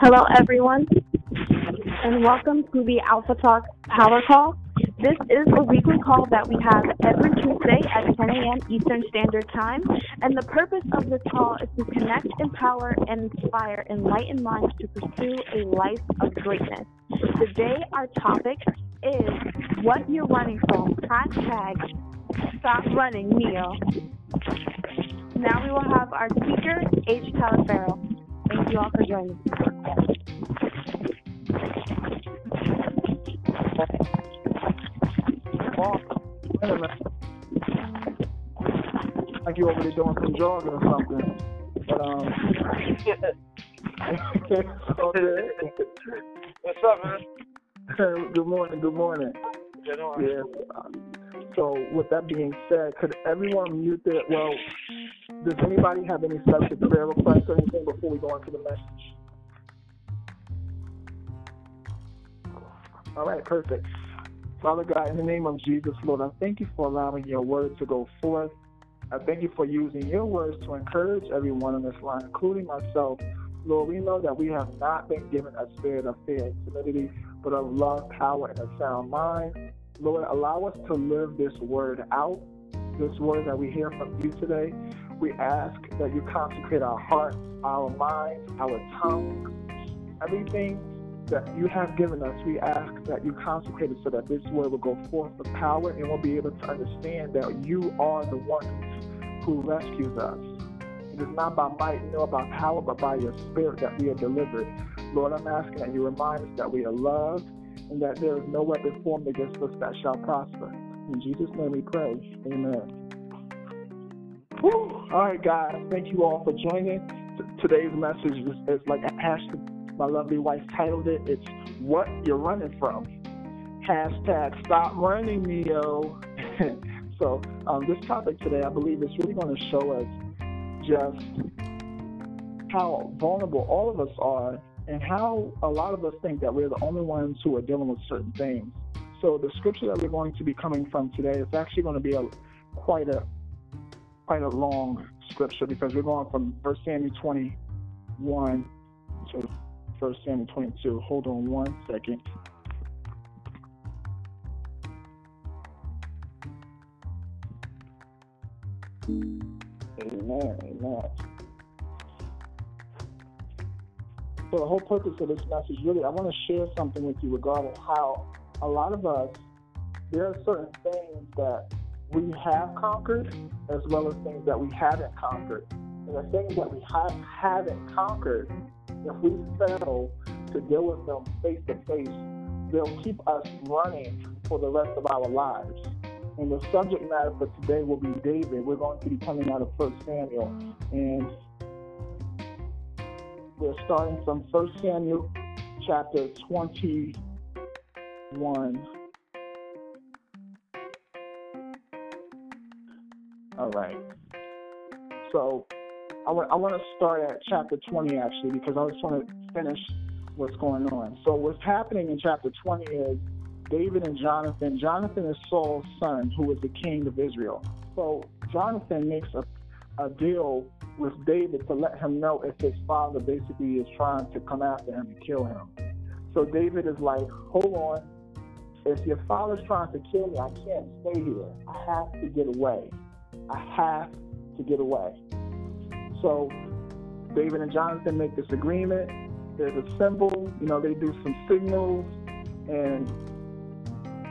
Hello, everyone, and welcome to the Alpha Talk Power Call. This is a weekly call that we have every Tuesday at 10 a.m. Eastern Standard Time, and the purpose of this call is to connect, empower, and inspire enlightened minds to pursue a life of greatness. Today, our topic is what you're running from. Hashtag stop running, Neo. Now we will have our speaker, H. Talaferro. Thank you all for joining. Like you over there doing some jogging or something. But um What's up, man? good morning, good morning. Good on. Yeah. So with that being said, could everyone mute their well does anybody have any special prayer requests or anything before we go into the message? All right, perfect. Father God, in the name of Jesus, Lord, I thank you for allowing your word to go forth. I thank you for using your words to encourage everyone on this line, including myself. Lord, we know that we have not been given a spirit of fear and timidity, but of love, power, and a sound mind. Lord, allow us to live this word out, this word that we hear from you today. We ask that you consecrate our hearts, our minds, our tongues, everything that you have given us. We ask that you consecrate it so that this word will go forth with power and we'll be able to understand that you are the one who rescues us. It is not by might nor by power, but by your spirit that we are delivered. Lord, I'm asking that you remind us that we are loved and that there is no weapon formed against us that shall prosper. In Jesus' name we pray. Amen. All right, guys. Thank you all for joining. T- today's message is, is like Ashley, my lovely wife, titled it. It's What You're Running From. Hashtag Stop Running, Neo. so, um, this topic today, I believe, is really going to show us just how vulnerable all of us are and how a lot of us think that we're the only ones who are dealing with certain things. So, the scripture that we're going to be coming from today is actually going to be a quite a quite a long scripture because we're going from 1 Samuel 21 to 1 Samuel 22. Hold on one second. Amen. Amen. So the whole purpose of this message, really, I want to share something with you regarding how a lot of us, there are certain things that we have conquered as well as things that we haven't conquered. And the things that we ha- haven't conquered, if we fail to deal with them face to face, they'll keep us running for the rest of our lives. And the subject matter for today will be David. We're going to be coming out of First Samuel. And we're starting from First Samuel chapter 21. All right. So I want, I want to start at chapter 20 actually because I just want to finish what's going on. So what's happening in chapter 20 is David and Jonathan. Jonathan is Saul's son, who is the king of Israel. So Jonathan makes a, a deal with David to let him know if his father basically is trying to come after him and kill him. So David is like, hold on. If your father's trying to kill me, I can't stay here. I have to get away. I have to get away. So David and Jonathan make this agreement. There's a symbol, you know, they do some signals, and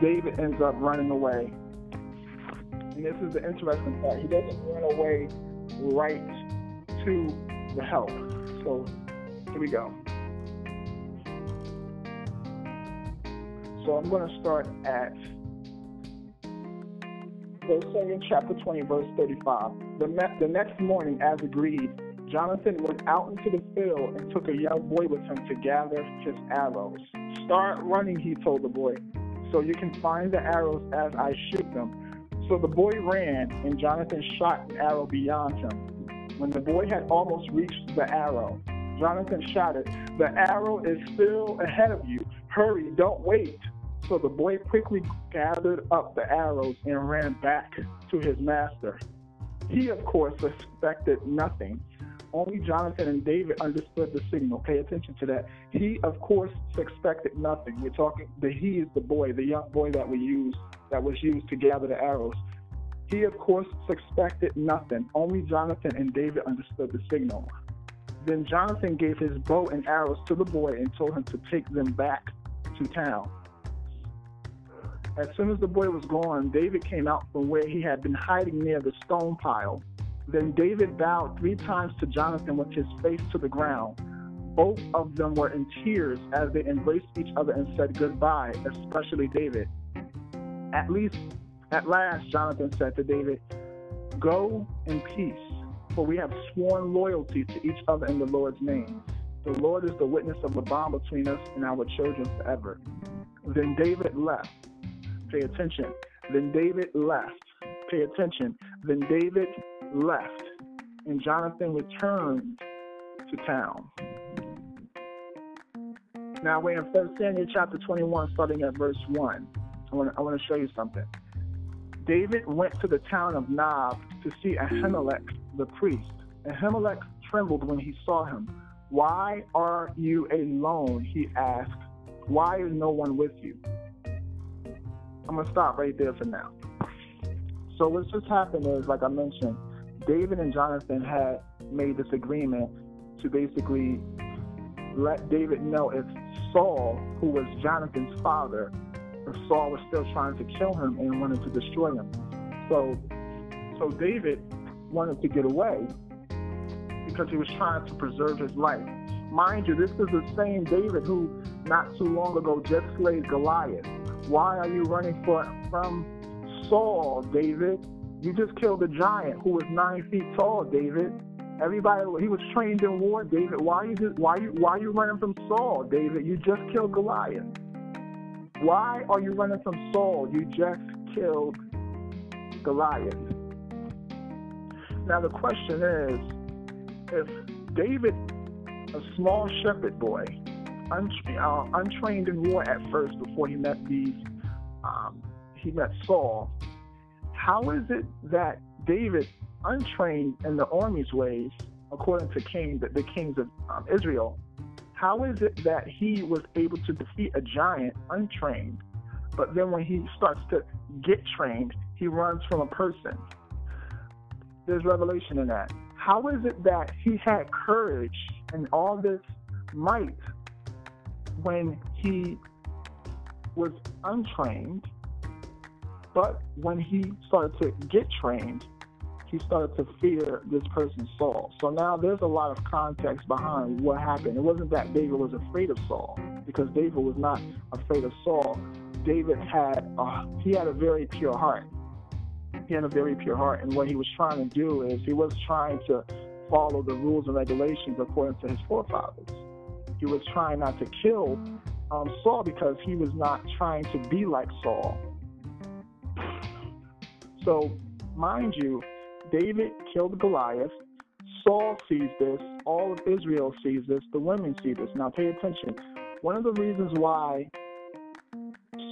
David ends up running away. And this is the interesting part. He doesn't run away right to the help. So here we go. So I'm going to start at First Samuel chapter 20, verse 35. The, ne- the next morning, as agreed, Jonathan went out into the field and took a young boy with him to gather his arrows. Start running, he told the boy, so you can find the arrows as I shoot them. So the boy ran, and Jonathan shot an arrow beyond him. When the boy had almost reached the arrow, Jonathan shouted, The arrow is still ahead of you. Hurry, don't wait. So the boy quickly gathered up the arrows and ran back to his master. He, of course, suspected nothing, Only Jonathan and David understood the signal. Pay attention to that. He, of course, suspected nothing. We're talking the he is the boy, the young boy that we used that was used to gather the arrows. He, of course, suspected nothing. Only Jonathan and David understood the signal. Then Jonathan gave his bow and arrows to the boy and told him to take them back to town. As soon as the boy was gone, David came out from where he had been hiding near the stone pile. Then David bowed three times to Jonathan with his face to the ground. Both of them were in tears as they embraced each other and said goodbye, especially David. At least, at last, Jonathan said to David, Go in peace, for we have sworn loyalty to each other in the Lord's name. The Lord is the witness of the bond between us and our children forever. Then David left. Pay attention. Then David left. Pay attention. Then David left, and Jonathan returned to town. Now we're in 1 Samuel chapter 21, starting at verse 1. I want, to, I want to show you something. David went to the town of Nob to see Ahimelech the priest. Ahimelech trembled when he saw him. Why are you alone? He asked. Why is no one with you? I'm to stop right there for now. So, what's just happened is, like I mentioned, David and Jonathan had made this agreement to basically let David know if Saul, who was Jonathan's father, if Saul was still trying to kill him and wanted to destroy him. So, so David wanted to get away because he was trying to preserve his life. Mind you, this is the same David who not too long ago just slayed Goliath. Why are you running for, from Saul, David? You just killed a giant who was nine feet tall, David. Everybody, he was trained in war, David. Why are you why you why are you running from Saul, David? You just killed Goliath. Why are you running from Saul? You just killed Goliath. Now the question is, if David, a small shepherd boy, untra- uh, untrained in war at first before he met these, um, he met Saul, how is it that David, untrained in the army's ways, according to King, the, the kings of um, Israel, how is it that he was able to defeat a giant untrained, but then when he starts to get trained, he runs from a person? There's revelation in that. How is it that he had courage and all this might when he was untrained but when he started to get trained, he started to fear this person Saul. So now there's a lot of context behind what happened. It wasn't that David was afraid of Saul, because David was not afraid of Saul. David had uh, he had a very pure heart. He had a very pure heart, and what he was trying to do is he was trying to follow the rules and regulations according to his forefathers. He was trying not to kill um, Saul because he was not trying to be like Saul. So, mind you, David killed Goliath. Saul sees this. All of Israel sees this. The women see this. Now, pay attention. One of the reasons why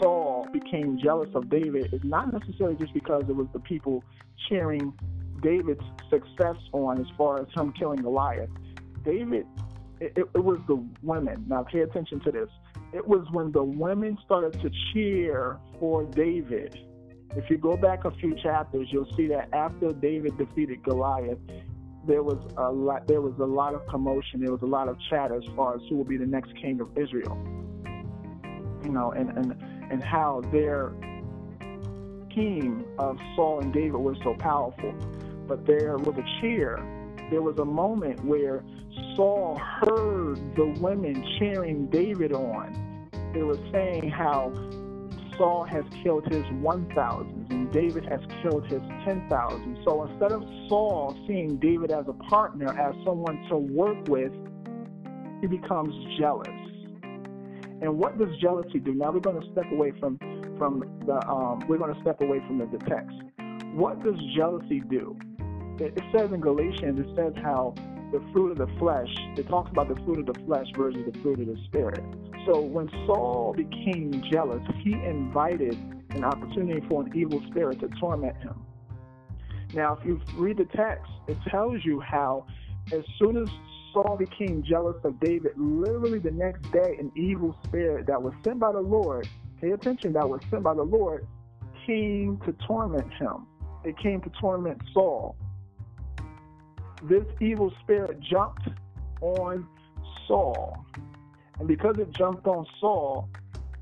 Saul became jealous of David is not necessarily just because it was the people cheering David's success on as far as him killing Goliath. David, it, it, was the women. Now, pay attention to this. It was when the women started to cheer for David if you go back a few chapters, you'll see that after David defeated Goliath, there was a lot there was a lot of commotion, there was a lot of chatter as far as who will be the next king of Israel. You know, and and and how their team of Saul and David was so powerful. But there was a cheer. There was a moment where Saul heard the women cheering David on. They were saying how Saul has killed his 1,000 and David has killed his 10,000. So instead of Saul seeing David as a partner, as someone to work with, he becomes jealous. And what does jealousy do? Now we're going to step away from from the um, we're going to step away from the, the text. What does jealousy do? It, it says in Galatians, it says how the fruit of the flesh, it talks about the fruit of the flesh versus the fruit of the spirit. So when Saul became jealous, he invited an opportunity for an evil spirit to torment him. Now, if you read the text, it tells you how as soon as Saul became jealous of David, literally the next day, an evil spirit that was sent by the Lord, pay attention, that was sent by the Lord, came to torment him. It came to torment Saul. This evil spirit jumped on Saul. And because it jumped on Saul,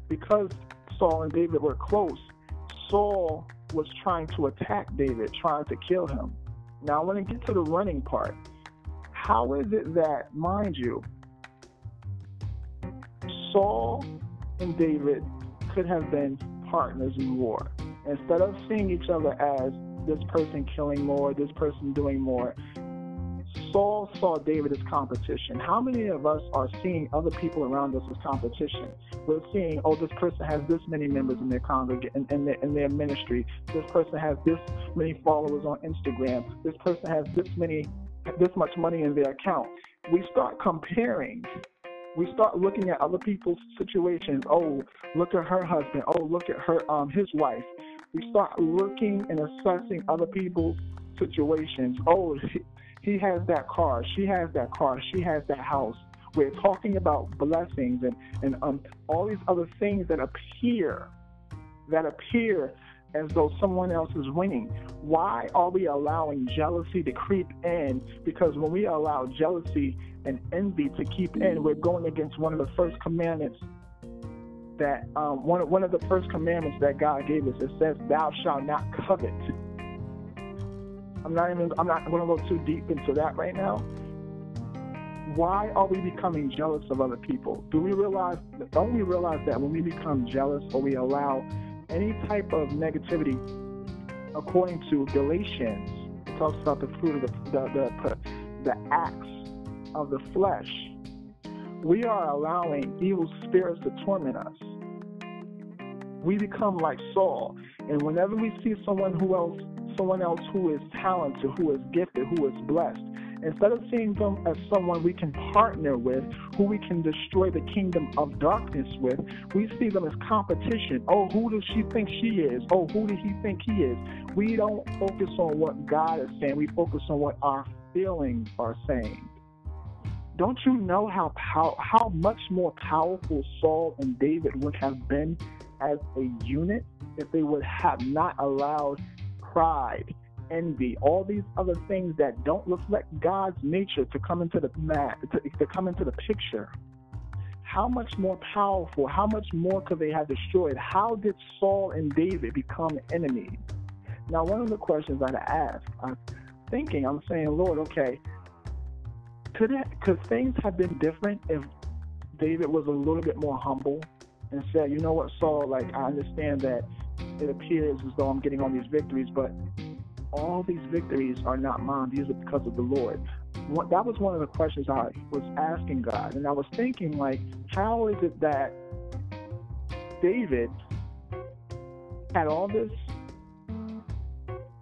because Saul and David were close, Saul was trying to attack David, trying to kill him. Now, I want to get to the running part. How is it that, mind you, Saul and David could have been partners in war? Instead of seeing each other as this person killing more, this person doing more, Saul saw David as competition. How many of us are seeing other people around us as competition? We're seeing, oh, this person has this many members in their congregation, in, in, their, in their ministry. This person has this many followers on Instagram. This person has this many, this much money in their account. We start comparing. We start looking at other people's situations. Oh, look at her husband. Oh, look at her, um, his wife. We start looking and assessing other people's situations. Oh, he has that car, she has that car, she has that house. We're talking about blessings and, and um, all these other things that appear, that appear as though someone else is winning. Why are we allowing jealousy to creep in? Because when we allow jealousy and envy to keep in, we're going against one of the first commandments that um, one, one of the first commandments that God gave us. It says, Thou shalt not covet. I'm not even I'm not going to go too deep into that right now. Why are we becoming jealous of other people? Do we realize don't we realize that when we become jealous or we allow any type of negativity according to Galatians, it talks about the fruit of the the, the, the acts of the flesh. We are allowing evil spirits to torment us. We become like Saul. And whenever we see someone who else someone else who is talented, who is gifted, who is blessed. Instead of seeing them as someone we can partner with, who we can destroy the kingdom of darkness with, we see them as competition. Oh, who does she think she is? Oh, who does he think he is? We don't focus on what God is saying, we focus on what our feelings are saying. Don't you know how how, how much more powerful Saul and David would have been as a unit if they would have not allowed pride, envy, all these other things that don't reflect God's nature to come into the mat, to, to come into the picture. How much more powerful, how much more could they have destroyed? How did Saul and David become enemies? Now, one of the questions I'd ask, I'm thinking, I'm saying, Lord, okay, could it, could things have been different if David was a little bit more humble and said, you know what, Saul, like I understand that it appears as though I'm getting all these victories, but all these victories are not mine. These are because of the Lord. What, that was one of the questions I was asking God. And I was thinking, like, how is it that David had all this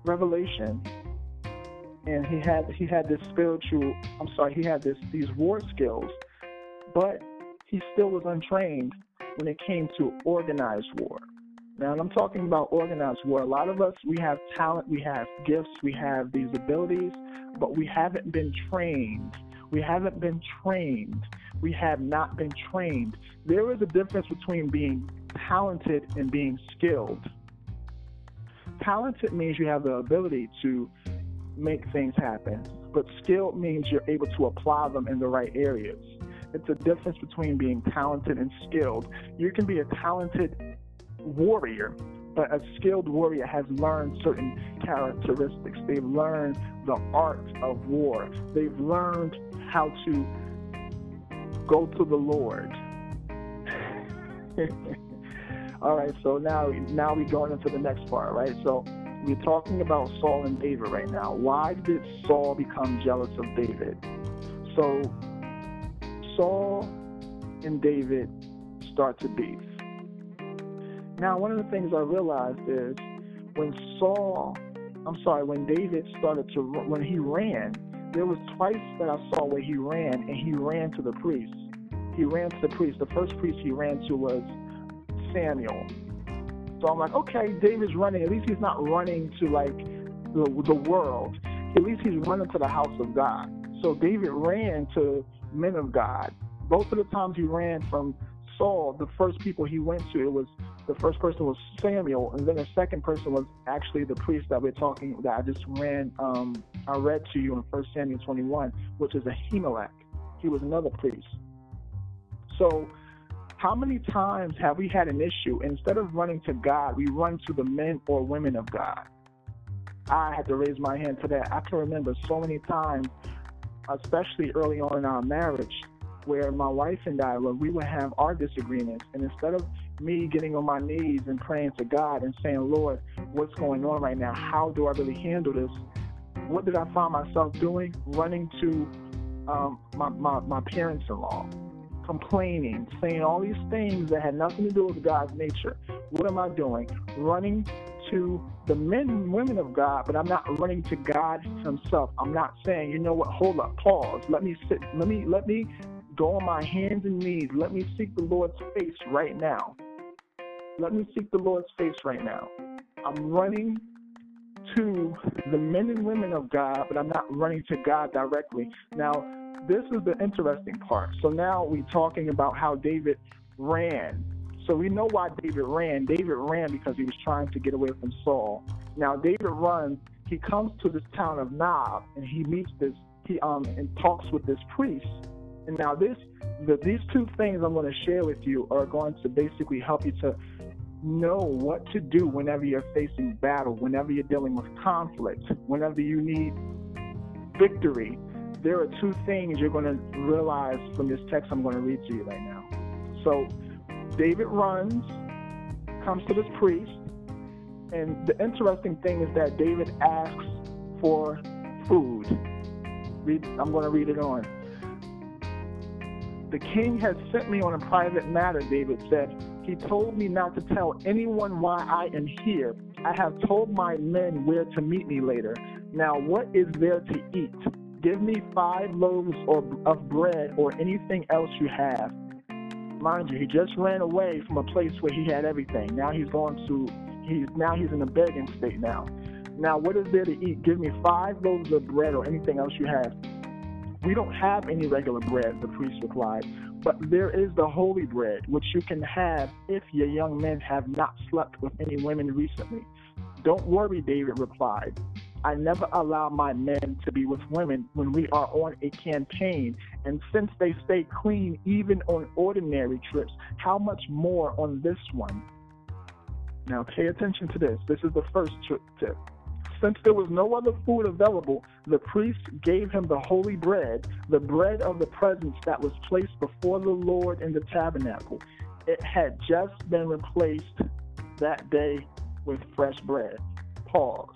revelation and he had he had this spiritual I'm sorry, he had this these war skills, but he still was untrained when it came to organized war. Now, and I'm talking about organized war. A lot of us, we have talent, we have gifts, we have these abilities, but we haven't been trained. We haven't been trained. We have not been trained. There is a difference between being talented and being skilled. Talented means you have the ability to make things happen, but skilled means you're able to apply them in the right areas. It's a difference between being talented and skilled. You can be a talented warrior, but a skilled warrior has learned certain characteristics. They've learned the art of war. They've learned how to go to the Lord. All right, so now now we're going into the next part, right? So we're talking about Saul and David right now. Why did Saul become jealous of David? So Saul and David start to beef. Now, one of the things I realized is when Saul, I'm sorry, when David started to, when he ran, there was twice that I saw where he ran, and he ran to the priest. He ran to the priest. The first priest he ran to was Samuel. So I'm like, okay, David's running. At least he's not running to like the, the world. At least he's running to the house of God. So David ran to men of God. Both of the times he ran from Saul, the first people he went to, it was the first person was Samuel, and then the second person was actually the priest that we're talking that I just ran. Um, I read to you in First Samuel 21, which is Ahimelech. He was another priest. So, how many times have we had an issue? Instead of running to God, we run to the men or women of God. I had to raise my hand to that. I can remember so many times, especially early on in our marriage, where my wife and I, when we would have our disagreements, and instead of me getting on my knees and praying to God and saying, Lord, what's going on right now? How do I really handle this? What did I find myself doing? Running to um, my, my, my parents in law, complaining, saying all these things that had nothing to do with God's nature. What am I doing? Running to the men and women of God, but I'm not running to God Himself. I'm not saying, you know what, hold up, pause. Let me sit, let me let me go on my hands and knees. Let me seek the Lord's face right now. Let me seek the Lord's face right now. I'm running to the men and women of God, but I'm not running to God directly. Now, this is the interesting part. So now we're talking about how David ran. So we know why David ran. David ran because he was trying to get away from Saul. Now David runs. He comes to this town of Nob and he meets this. He um and talks with this priest. And now this, the, these two things I'm going to share with you are going to basically help you to know what to do whenever you're facing battle, whenever you're dealing with conflict, whenever you need victory. There are two things you're going to realize from this text I'm going to read to you right now. So, David runs, comes to this priest, and the interesting thing is that David asks for food. Read, I'm going to read it on. The king has sent me on a private matter, David said. He told me not to tell anyone why I am here. I have told my men where to meet me later. Now, what is there to eat? Give me five loaves or, of bread or anything else you have. Mind you, he just ran away from a place where he had everything. Now he's going to he's now he's in a begging state now. Now, what is there to eat? Give me five loaves of bread or anything else you have. We don't have any regular bread, the priest replied, but there is the holy bread, which you can have if your young men have not slept with any women recently. Don't worry, David replied. I never allow my men to be with women when we are on a campaign, and since they stay clean even on ordinary trips, how much more on this one? Now, pay attention to this. This is the first tip. Since there was no other food available, the priest gave him the holy bread, the bread of the presence that was placed before the Lord in the tabernacle. It had just been replaced that day with fresh bread. Pause.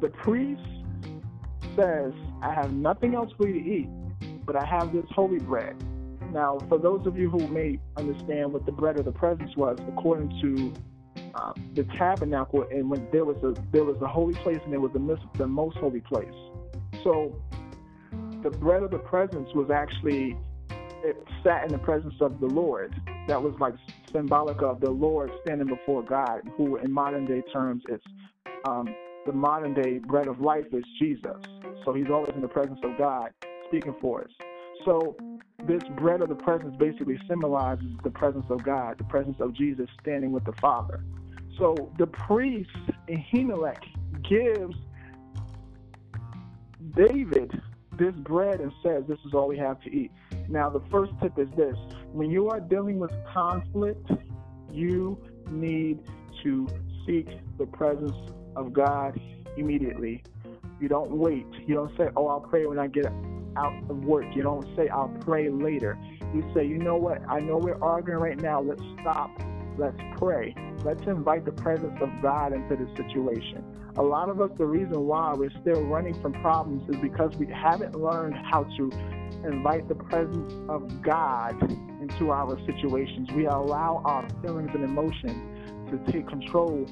The priest says, I have nothing else for you to eat, but I have this holy bread. Now, for those of you who may understand what the bread of the presence was, according to the tabernacle, and when there was a there was a holy place, and there was the, the most holy place. So, the bread of the presence was actually it sat in the presence of the Lord. That was like symbolic of the Lord standing before God, who in modern day terms it's um, the modern day bread of life is Jesus. So he's always in the presence of God speaking for us. So this bread of the presence basically symbolizes the presence of God, the presence of Jesus standing with the Father. So the priest, Ahimelech, gives David this bread and says, This is all we have to eat. Now, the first tip is this when you are dealing with conflict, you need to seek the presence of God immediately. You don't wait. You don't say, Oh, I'll pray when I get out of work. You don't say, I'll pray later. You say, You know what? I know we're arguing right now. Let's stop. Let's pray. Let's invite the presence of God into this situation. A lot of us, the reason why we're still running from problems is because we haven't learned how to invite the presence of God into our situations. We allow our feelings and emotions to take control.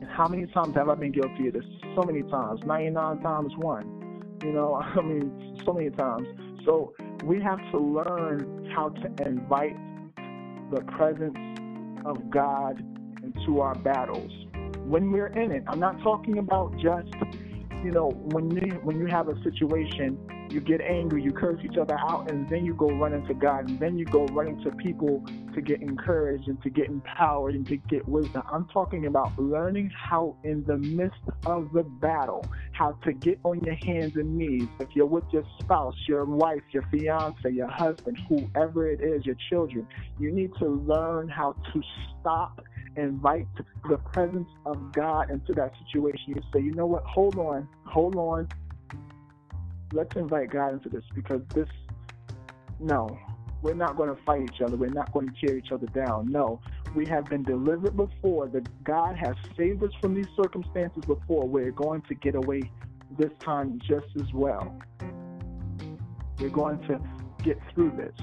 And how many times have I been guilty of this? So many times, 99 times one. You know, I mean, so many times. So we have to learn how to invite the presence of God into our battles when we're in it. I'm not talking about just you know, when you when you have a situation, you get angry, you curse each other out, and then you go running to God, and then you go running to people to get encouraged and to get empowered and to get wisdom. I'm talking about learning how, in the midst of the battle, how to get on your hands and knees. If you're with your spouse, your wife, your fiance, your husband, whoever it is, your children, you need to learn how to stop and invite the presence of God into that situation. You say, you know what? Hold on, hold on. Let's invite God into this because this, no, we're not going to fight each other. We're not going to tear each other down. No, we have been delivered before. That God has saved us from these circumstances before. We're going to get away this time just as well. We're going to get through this.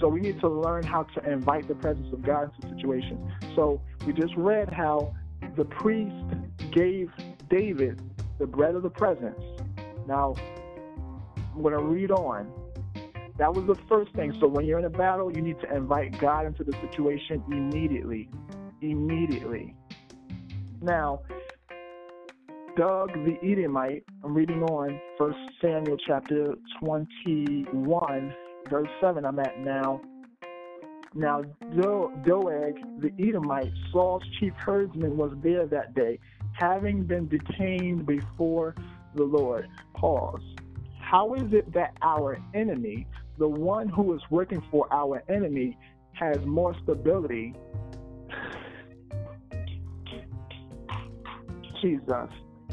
So we need to learn how to invite the presence of God into situations. So we just read how the priest gave David the bread of the presence. Now, I'm to read on. That was the first thing. So when you're in a battle, you need to invite God into the situation immediately. Immediately. Now, Doug the Edomite, I'm reading on 1 Samuel chapter 21, verse 7 I'm at now. Now Do- Doeg the Edomite, Saul's chief herdsman, was there that day, having been detained before the Lord. Pause. How is it that our enemy, the one who is working for our enemy, has more stability? Jesus.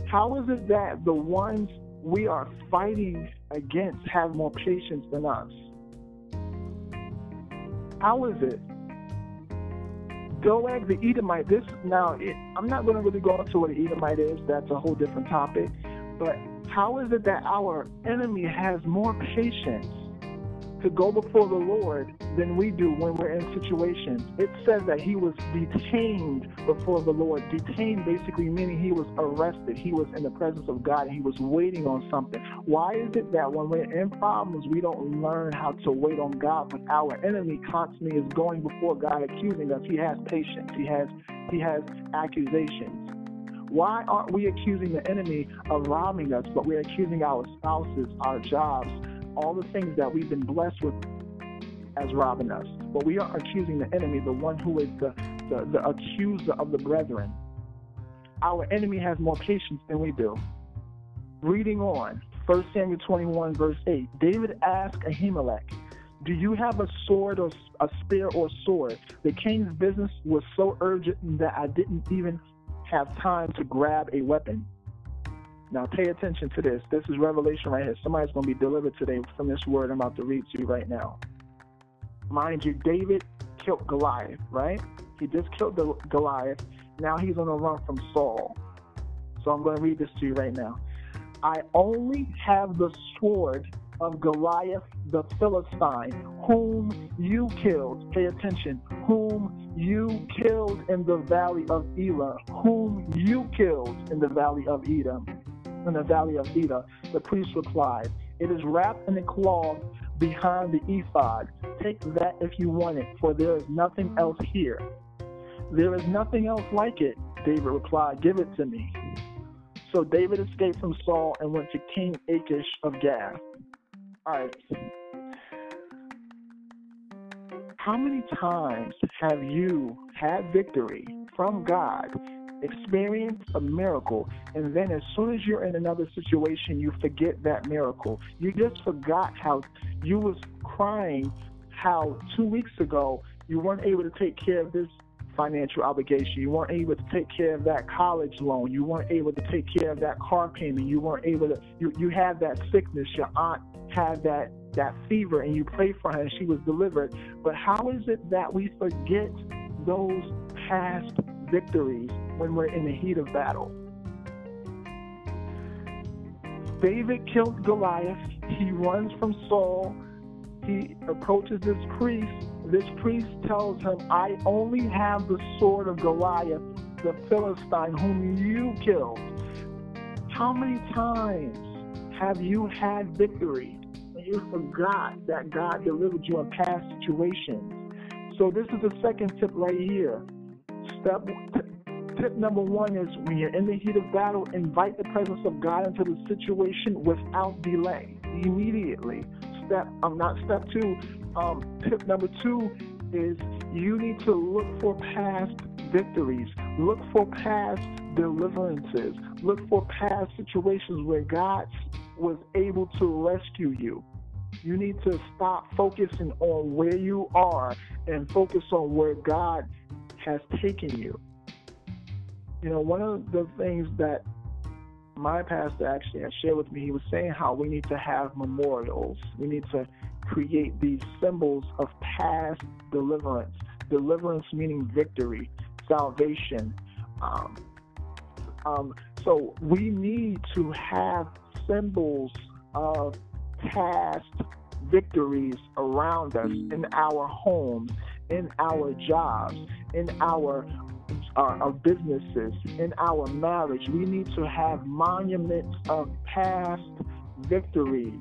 How is it that the ones we are fighting against have more patience than us? How is it? Doeg the Edomite. This now, it, I'm not going to really go into what an Edomite is. That's a whole different topic. But how is it that our enemy has more patience to go before the Lord than we do when we're in situations. It says that he was detained before the Lord. Detained basically meaning he was arrested. He was in the presence of God he was waiting on something. Why is it that when we're in problems, we don't learn how to wait on God, but our enemy constantly is going before God accusing us? He has patience. He has he has accusations. Why aren't we accusing the enemy of robbing us, but we're accusing our spouses, our jobs, all the things that we've been blessed with as robbing us. But we are accusing the enemy, the one who is the, the, the accuser of the brethren. Our enemy has more patience than we do. Reading on, 1 Samuel 21, verse 8, David asked Ahimelech, Do you have a sword or a spear or sword? The king's business was so urgent that I didn't even have time to grab a weapon. Now, pay attention to this. This is revelation right here. Somebody's going to be delivered today from this word I'm about to read to you right now. Mind you, David killed Goliath, right? He just killed the Goliath. Now he's on the run from Saul. So I'm going to read this to you right now. I only have the sword of Goliath the Philistine, whom you killed. Pay attention. Whom you killed in the valley of Elah. Whom you killed in the valley of Edom in the valley of Elah. The priest replied, It is wrapped in a cloth behind the ephod. Take that if you want it, for there is nothing else here. There is nothing else like it, David replied. Give it to me. So David escaped from Saul and went to King Achish of Gath. How many times have you had victory from God experienced a miracle, and then as soon as you're in another situation, you forget that miracle. You just forgot how you was crying how two weeks ago you weren't able to take care of this financial obligation. You weren't able to take care of that college loan. You weren't able to take care of that car payment. You weren't able to. You you had that sickness. Your aunt had that that fever, and you prayed for her, and she was delivered. But how is it that we forget those past victories when we're in the heat of battle. David killed Goliath. He runs from Saul. He approaches this priest. This priest tells him, I only have the sword of Goliath, the Philistine, whom you killed. How many times have you had victory you forgot that God delivered you in past situations? So, this is the second tip right here. Step tip number one is when you're in the heat of battle, invite the presence of God into the situation without delay, immediately. Step, um, not step two. Um, tip number two is you need to look for past victories, look for past deliverances, look for past situations where God was able to rescue you. You need to stop focusing on where you are and focus on where God has taken you. You know, one of the things that my pastor actually shared with me, he was saying how we need to have memorials. We need to create these symbols of past deliverance. Deliverance meaning victory, salvation. Um, um, so we need to have symbols of past victories around us in our homes, in our jobs, in our our, our, businesses, in our marriage. We need to have monuments of past victories.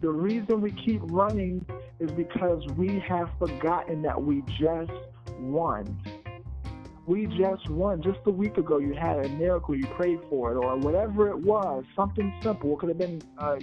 The reason we keep running is because we have forgotten that we just won. We just won. Just a week ago, you had a miracle, you prayed for it, or whatever it was, something simple. It could have been uh,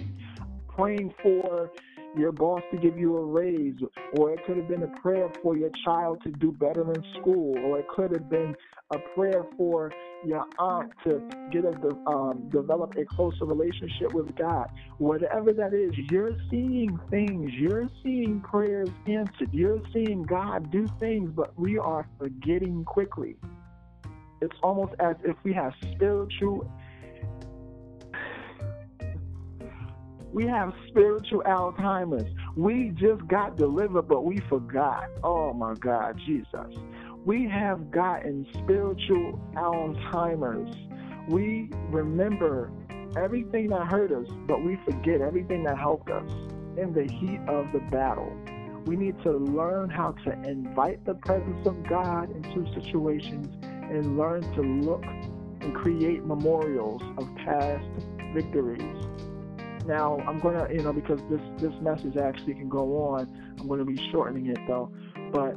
praying for your boss to give you a raise, or it could have been a prayer for your child to do better in school, or it could have been a prayer for your aunt to get a um, develop a closer relationship with God. Whatever that is, you're seeing things, you're seeing prayers answered, you're seeing God do things, but we are forgetting quickly. It's almost as if we have spiritual We have spiritual Alzheimer's. We just got delivered, but we forgot. Oh my God, Jesus. We have gotten spiritual Alzheimer's. We remember everything that hurt us, but we forget everything that helped us in the heat of the battle. We need to learn how to invite the presence of God into situations and learn to look and create memorials of past victories. Now I'm gonna, you know, because this this message actually can go on. I'm gonna be shortening it though. But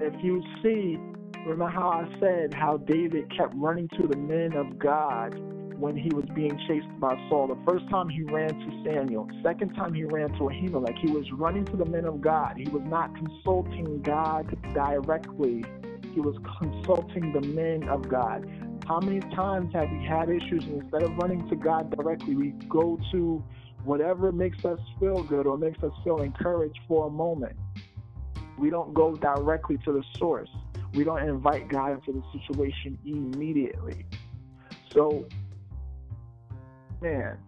if you see, remember how I said how David kept running to the men of God when he was being chased by Saul. The first time he ran to Samuel. Second time he ran to Ahimelech. He was running to the men of God. He was not consulting God directly. He was consulting the men of God. How many times have we had issues and instead of running to God directly, we go to whatever makes us feel good or makes us feel encouraged for a moment? We don't go directly to the source. We don't invite God into the situation immediately. So, man,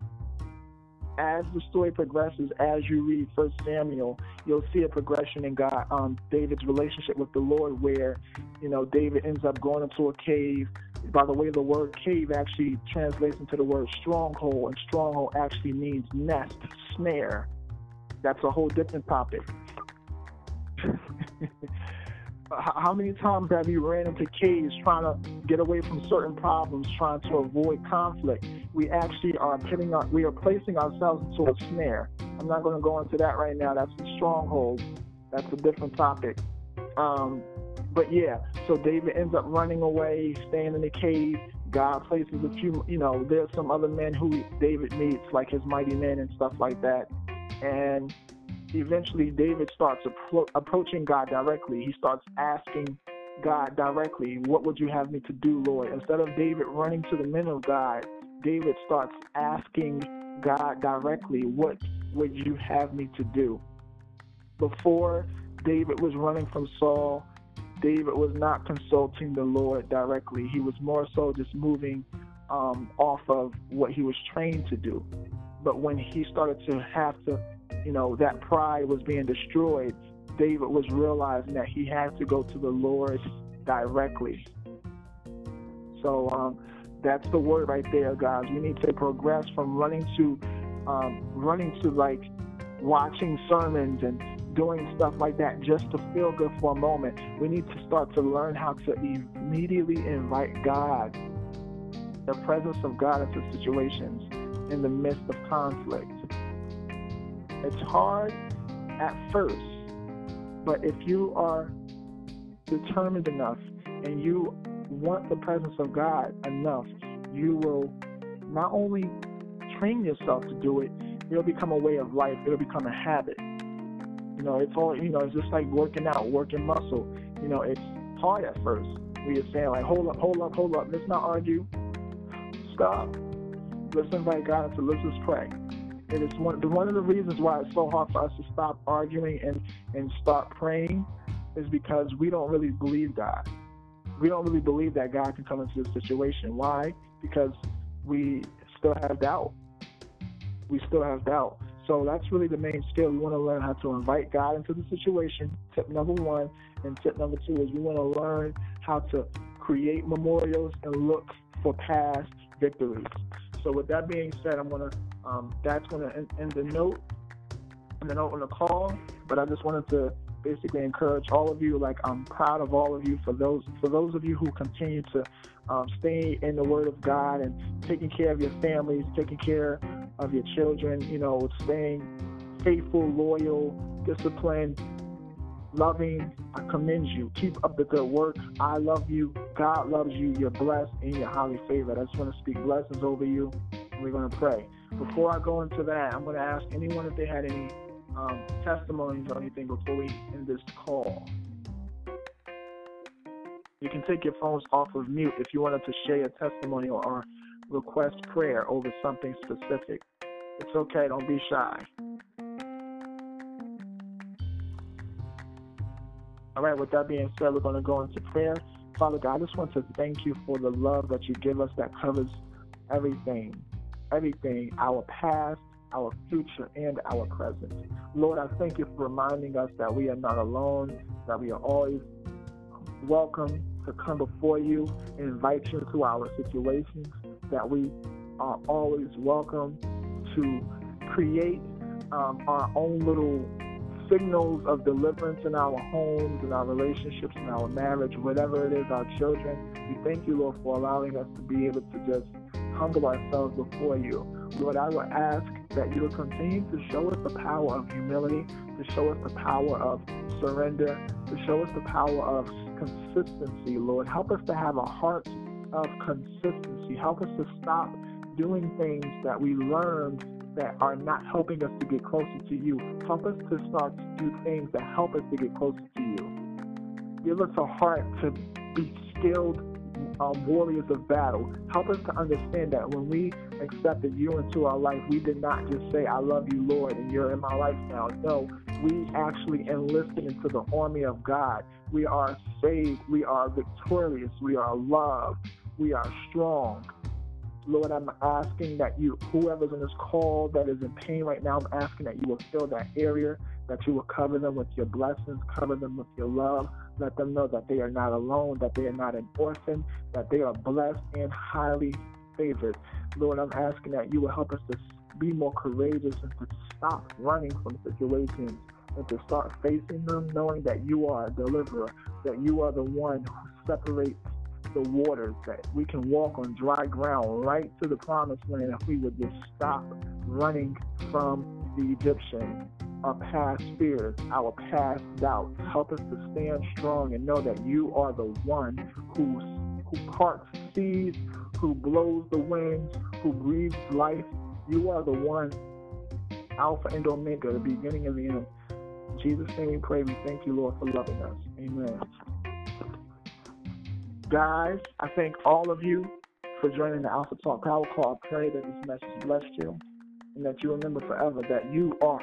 as the story progresses, as you read First Samuel, you'll see a progression in God, um, David's relationship with the Lord, where you know David ends up going into a cave. By the way, the word cave actually translates into the word stronghold, and stronghold actually means nest, snare. That's a whole different topic. how many times have you ran into caves trying to get away from certain problems, trying to avoid conflict? We actually are putting our, we are placing ourselves into a snare. I'm not going to go into that right now. That's a stronghold. That's a different topic. Um, but yeah, so David ends up running away, staying in the cave. God places a few, you know, there's some other men who David meets, like his mighty men and stuff like that. And eventually David starts appro- approaching God directly. He starts asking God directly, What would you have me to do, Lord? Instead of David running to the men of God, David starts asking God directly, What would you have me to do? Before David was running from Saul, David was not consulting the Lord directly. He was more so just moving um, off of what he was trained to do. But when he started to have to you know, that pride was being destroyed, David was realizing that he had to go to the Lord directly. So um, that's the word right there, guys. We need to progress from running to um, running to like watching sermons and doing stuff like that just to feel good for a moment. We need to start to learn how to immediately invite God, the presence of God into situations in the midst of conflict. It's hard at first, but if you are determined enough and you want the presence of God enough, you will not only train yourself to do it, it'll become a way of life. It'll become a habit. You know, it's all you know. It's just like working out, working muscle. You know, it's hard at first. We are saying like, hold up, hold up, hold up. Let's not argue. Stop. Let's invite God into. Let's just pray. It is one one of the reasons why it's so hard for us to stop arguing and and start praying is because we don't really believe God. We don't really believe that God can come into this situation. Why? Because we still have doubt. We still have doubt. So that's really the main skill. We want to learn how to invite God into the situation. Tip number one. And tip number two is we want to learn how to create memorials and look for past victories. So with that being said, I'm gonna um, that's gonna end, end the note and the note on the call. But I just wanted to basically encourage all of you. Like I'm proud of all of you for those for those of you who continue to um, stay in the Word of God and taking care of your families, taking care of your children. You know, staying faithful, loyal, disciplined, loving. I commend you. Keep up the good work. I love you. God loves you. You're blessed and you're highly favored. I just want to speak blessings over you. we're going to pray. Before I go into that, I'm going to ask anyone if they had any um, testimonies or anything before we end this call. You can take your phones off of mute if you wanted to share a testimony or request prayer over something specific. It's okay, don't be shy. All right, with that being said, we're going to go into prayer. Father God, I just want to thank you for the love that you give us that covers everything, everything, our past, our future, and our present. Lord, I thank you for reminding us that we are not alone, that we are always welcome to come before you and invite you into our situations, that we are always welcome to create um, our own little signals of deliverance in our homes, in our relationships, in our marriage, whatever it is, our children. We thank you, Lord, for allowing us to be able to just humble ourselves before you. Lord, I will ask that you will continue to show us the power of humility, to show us the power of surrender, to show us the power of consistency, Lord. Help us to have a heart of consistency. Help us to stop doing things that we learned that are not helping us to get closer to you. Help us to start to do things that help us to get closer to you. Give us a heart to be skilled um, warriors of battle. Help us to understand that when we accepted you into our life, we did not just say, I love you, Lord, and you're in my life now. No, we actually enlisted into the army of God. We are saved. We are victorious. We are loved. We are strong. Lord, I'm asking that you, whoever's in this call that is in pain right now, I'm asking that you will fill that area, that you will cover them with your blessings, cover them with your love. Let them know that they are not alone, that they are not an orphan, that they are blessed and highly favored. Lord, I'm asking that you will help us to be more courageous and to stop running from situations and to start facing them, knowing that you are a deliverer, that you are the one who separates the waters, that we can walk on dry ground right to the promised land if we would just stop running from the Egyptian, our past fears, our past doubts. Help us to stand strong and know that you are the one who, who parts seas, who blows the winds, who breathes life. You are the one, Alpha and Omega, the beginning and the end. In Jesus' name we pray. We thank you, Lord, for loving us. Amen. Guys, I thank all of you for joining the Alpha Talk Power Call. I pray that this message blessed you and that you remember forever that you are